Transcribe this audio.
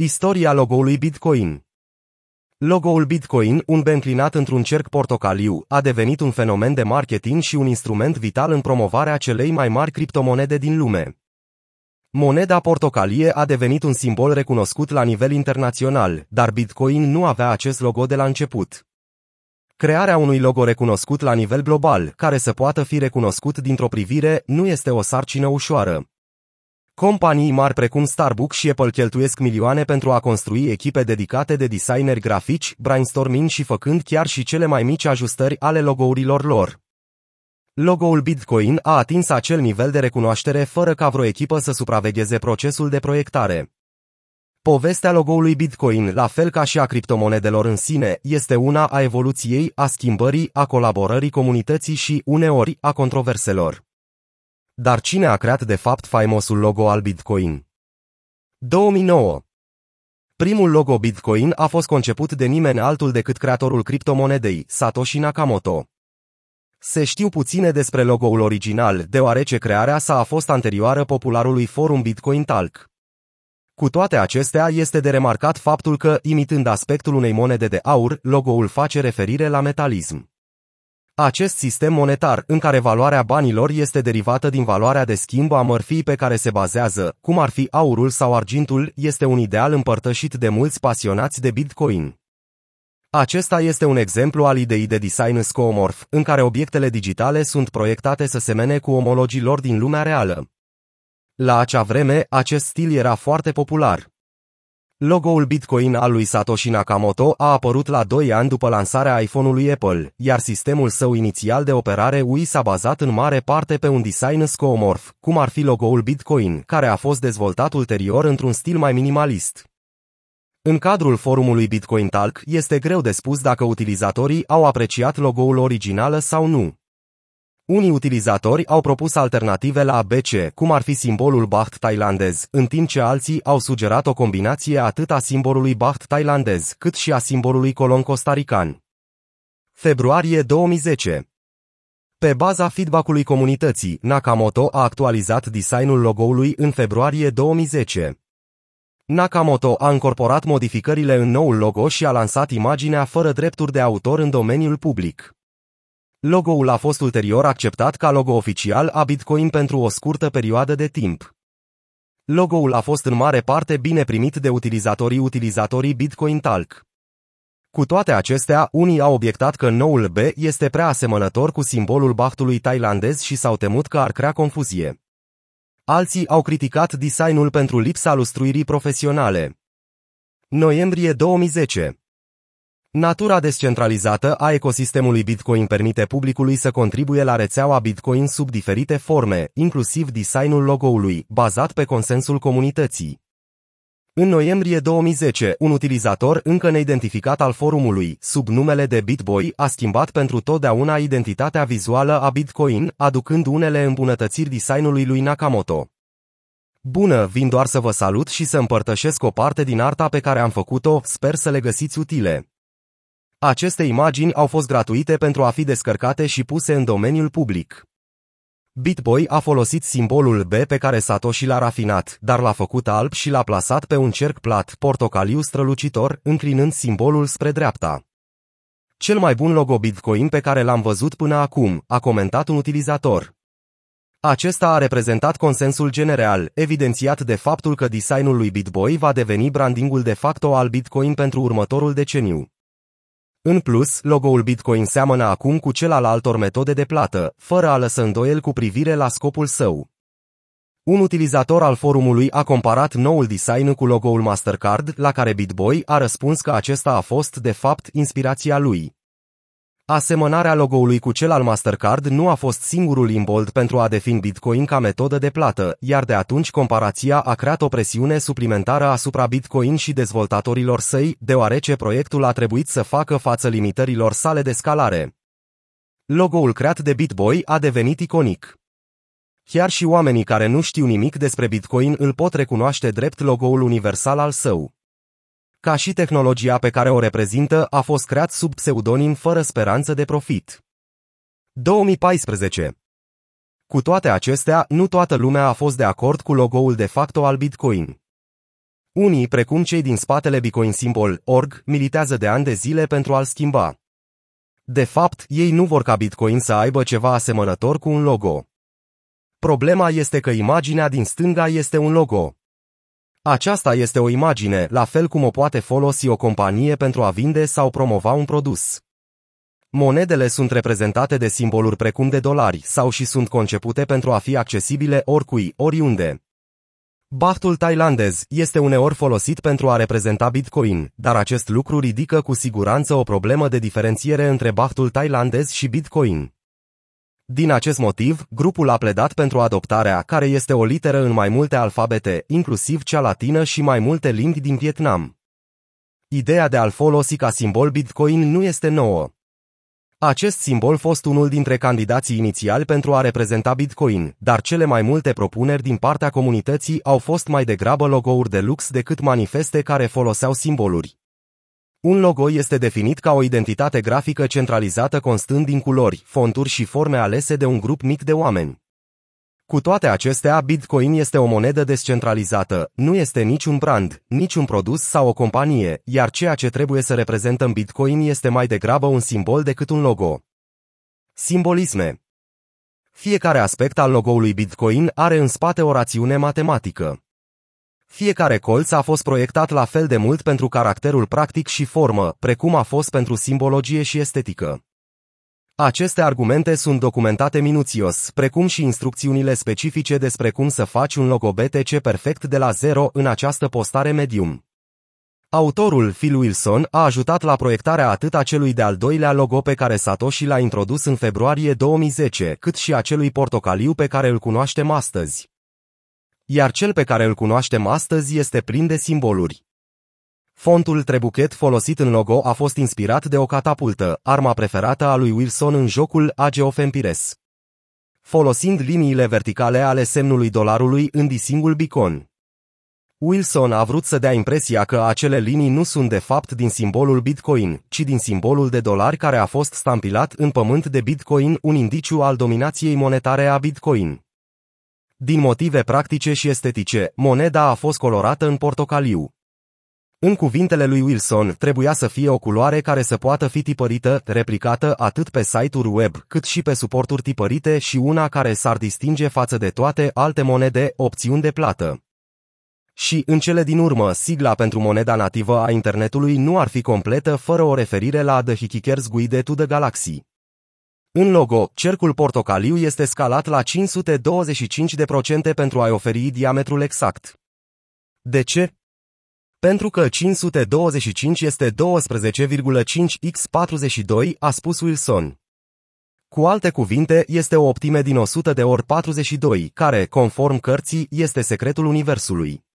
Istoria logo-ului Bitcoin Logo-ul Bitcoin, un B înclinat într-un cerc portocaliu, a devenit un fenomen de marketing și un instrument vital în promovarea celei mai mari criptomonede din lume. Moneda portocalie a devenit un simbol recunoscut la nivel internațional, dar Bitcoin nu avea acest logo de la început. Crearea unui logo recunoscut la nivel global, care să poată fi recunoscut dintr-o privire, nu este o sarcină ușoară. Companii mari precum Starbucks și Apple cheltuiesc milioane pentru a construi echipe dedicate de designeri grafici, brainstorming și făcând chiar și cele mai mici ajustări ale logourilor lor. Logo-ul Bitcoin a atins acel nivel de recunoaștere fără ca vreo echipă să supravegheze procesul de proiectare. Povestea logo-ului Bitcoin, la fel ca și a criptomonedelor în sine, este una a evoluției, a schimbării, a colaborării comunității și, uneori, a controverselor. Dar cine a creat de fapt faimosul logo al Bitcoin? 2009 Primul logo Bitcoin a fost conceput de nimeni altul decât creatorul criptomonedei, Satoshi Nakamoto. Se știu puține despre logo-ul original, deoarece crearea sa a fost anterioară popularului forum Bitcoin Talk. Cu toate acestea, este de remarcat faptul că, imitând aspectul unei monede de aur, logo-ul face referire la metalism. Acest sistem monetar, în care valoarea banilor este derivată din valoarea de schimb a mărfii pe care se bazează, cum ar fi aurul sau argintul, este un ideal împărtășit de mulți pasionați de Bitcoin. Acesta este un exemplu al ideii de design scomorph, în care obiectele digitale sunt proiectate să semene cu omologii lor din lumea reală. La acea vreme, acest stil era foarte popular. Logo-ul Bitcoin al lui Satoshi Nakamoto a apărut la 2 ani după lansarea iPhone-ului Apple, iar sistemul său inițial de operare UI s-a bazat în mare parte pe un design scomorph, cum ar fi logo-ul Bitcoin, care a fost dezvoltat ulterior într-un stil mai minimalist. În cadrul forumului Bitcoin Talk, este greu de spus dacă utilizatorii au apreciat logo-ul original sau nu. Unii utilizatori au propus alternative la ABC, cum ar fi simbolul Baht tailandez, în timp ce alții au sugerat o combinație atât a simbolului Baht tailandez, cât și a simbolului colon costarican. Februarie 2010 Pe baza feedback-ului comunității, Nakamoto a actualizat designul logo-ului în februarie 2010. Nakamoto a încorporat modificările în noul logo și a lansat imaginea fără drepturi de autor în domeniul public. Logo-ul a fost ulterior acceptat ca logo oficial a Bitcoin pentru o scurtă perioadă de timp. Logo-ul a fost în mare parte bine primit de utilizatorii utilizatorii Bitcoin Talk. Cu toate acestea, unii au obiectat că noul B este prea asemănător cu simbolul bahtului tailandez și s-au temut că ar crea confuzie. Alții au criticat designul pentru lipsa lustruirii profesionale. Noiembrie 2010 Natura descentralizată a ecosistemului Bitcoin permite publicului să contribuie la rețeaua Bitcoin sub diferite forme, inclusiv designul logo-ului, bazat pe consensul comunității. În noiembrie 2010, un utilizator încă neidentificat al forumului, sub numele de BitBoy, a schimbat pentru totdeauna identitatea vizuală a Bitcoin, aducând unele îmbunătățiri designului lui Nakamoto. Bună, vin doar să vă salut și să împărtășesc o parte din arta pe care am făcut-o, sper să le găsiți utile. Aceste imagini au fost gratuite pentru a fi descărcate și puse în domeniul public. BitBoy a folosit simbolul B pe care Satoshi l-a rafinat, dar l-a făcut alb și l-a plasat pe un cerc plat, portocaliu strălucitor, înclinând simbolul spre dreapta. Cel mai bun logo Bitcoin pe care l-am văzut până acum, a comentat un utilizator. Acesta a reprezentat consensul general, evidențiat de faptul că designul lui BitBoy va deveni brandingul de facto al Bitcoin pentru următorul deceniu. În plus, logo-ul Bitcoin seamănă acum cu cel al altor metode de plată, fără a lăsa îndoiel cu privire la scopul său. Un utilizator al forumului a comparat noul design cu logo-ul Mastercard, la care BitBoy a răspuns că acesta a fost, de fapt, inspirația lui. Asemănarea logo-ului cu cel al Mastercard nu a fost singurul imbold pentru a defini Bitcoin ca metodă de plată, iar de atunci comparația a creat o presiune suplimentară asupra Bitcoin și dezvoltatorilor săi, deoarece proiectul a trebuit să facă față limitărilor sale de scalare. Logo-ul creat de BitBoy a devenit iconic. Chiar și oamenii care nu știu nimic despre Bitcoin îl pot recunoaște drept logo-ul universal al său ca și tehnologia pe care o reprezintă, a fost creat sub pseudonim fără speranță de profit. 2014 Cu toate acestea, nu toată lumea a fost de acord cu logo-ul de facto al Bitcoin. Unii, precum cei din spatele Bitcoin Symbol, org, militează de ani de zile pentru a-l schimba. De fapt, ei nu vor ca Bitcoin să aibă ceva asemănător cu un logo. Problema este că imaginea din stânga este un logo. Aceasta este o imagine, la fel cum o poate folosi o companie pentru a vinde sau promova un produs. Monedele sunt reprezentate de simboluri precum de dolari sau și sunt concepute pentru a fi accesibile oricui, oriunde. Bahtul thailandez este uneori folosit pentru a reprezenta Bitcoin, dar acest lucru ridică cu siguranță o problemă de diferențiere între bahtul thailandez și Bitcoin. Din acest motiv, grupul a pledat pentru adoptarea, care este o literă în mai multe alfabete, inclusiv cea latină și mai multe limbi din Vietnam. Ideea de a-l folosi ca simbol Bitcoin nu este nouă. Acest simbol fost unul dintre candidații inițiali pentru a reprezenta Bitcoin, dar cele mai multe propuneri din partea comunității au fost mai degrabă logo-uri de lux decât manifeste care foloseau simboluri. Un logo este definit ca o identitate grafică centralizată constând din culori, fonturi și forme alese de un grup mic de oameni. Cu toate acestea, Bitcoin este o monedă descentralizată, nu este niciun brand, niciun produs sau o companie, iar ceea ce trebuie să reprezentăm Bitcoin este mai degrabă un simbol decât un logo. Simbolisme Fiecare aspect al logo-ului Bitcoin are în spate o rațiune matematică. Fiecare colț a fost proiectat la fel de mult pentru caracterul practic și formă, precum a fost pentru simbologie și estetică. Aceste argumente sunt documentate minuțios, precum și instrucțiunile specifice despre cum să faci un logo BTC perfect de la zero în această postare medium. Autorul Phil Wilson a ajutat la proiectarea atât a celui de-al doilea logo pe care Satoshi l-a introdus în februarie 2010, cât și a celui portocaliu pe care îl cunoaștem astăzi. Iar cel pe care îl cunoaștem astăzi este plin de simboluri. Fontul trebuchet folosit în logo a fost inspirat de o catapultă, arma preferată a lui Wilson în jocul Age of Empires. Folosind liniile verticale ale semnului dolarului în disingul bicon. Wilson a vrut să dea impresia că acele linii nu sunt de fapt din simbolul Bitcoin, ci din simbolul de dolar care a fost stampilat în pământ de Bitcoin, un indiciu al dominației monetare a Bitcoin. Din motive practice și estetice, moneda a fost colorată în portocaliu. În cuvintele lui Wilson, trebuia să fie o culoare care să poată fi tipărită, replicată atât pe site-uri web, cât și pe suporturi tipărite și una care s-ar distinge față de toate alte monede, opțiuni de plată. Și, în cele din urmă, sigla pentru moneda nativă a internetului nu ar fi completă fără o referire la The Hitchhiker's Guide to the Galaxy. În logo, cercul portocaliu este scalat la 525% pentru a-i oferi diametrul exact. De ce? Pentru că 525 este 12,5x42, a spus Wilson. Cu alte cuvinte, este o optime din 100 de ori 42, care, conform cărții, este secretul universului.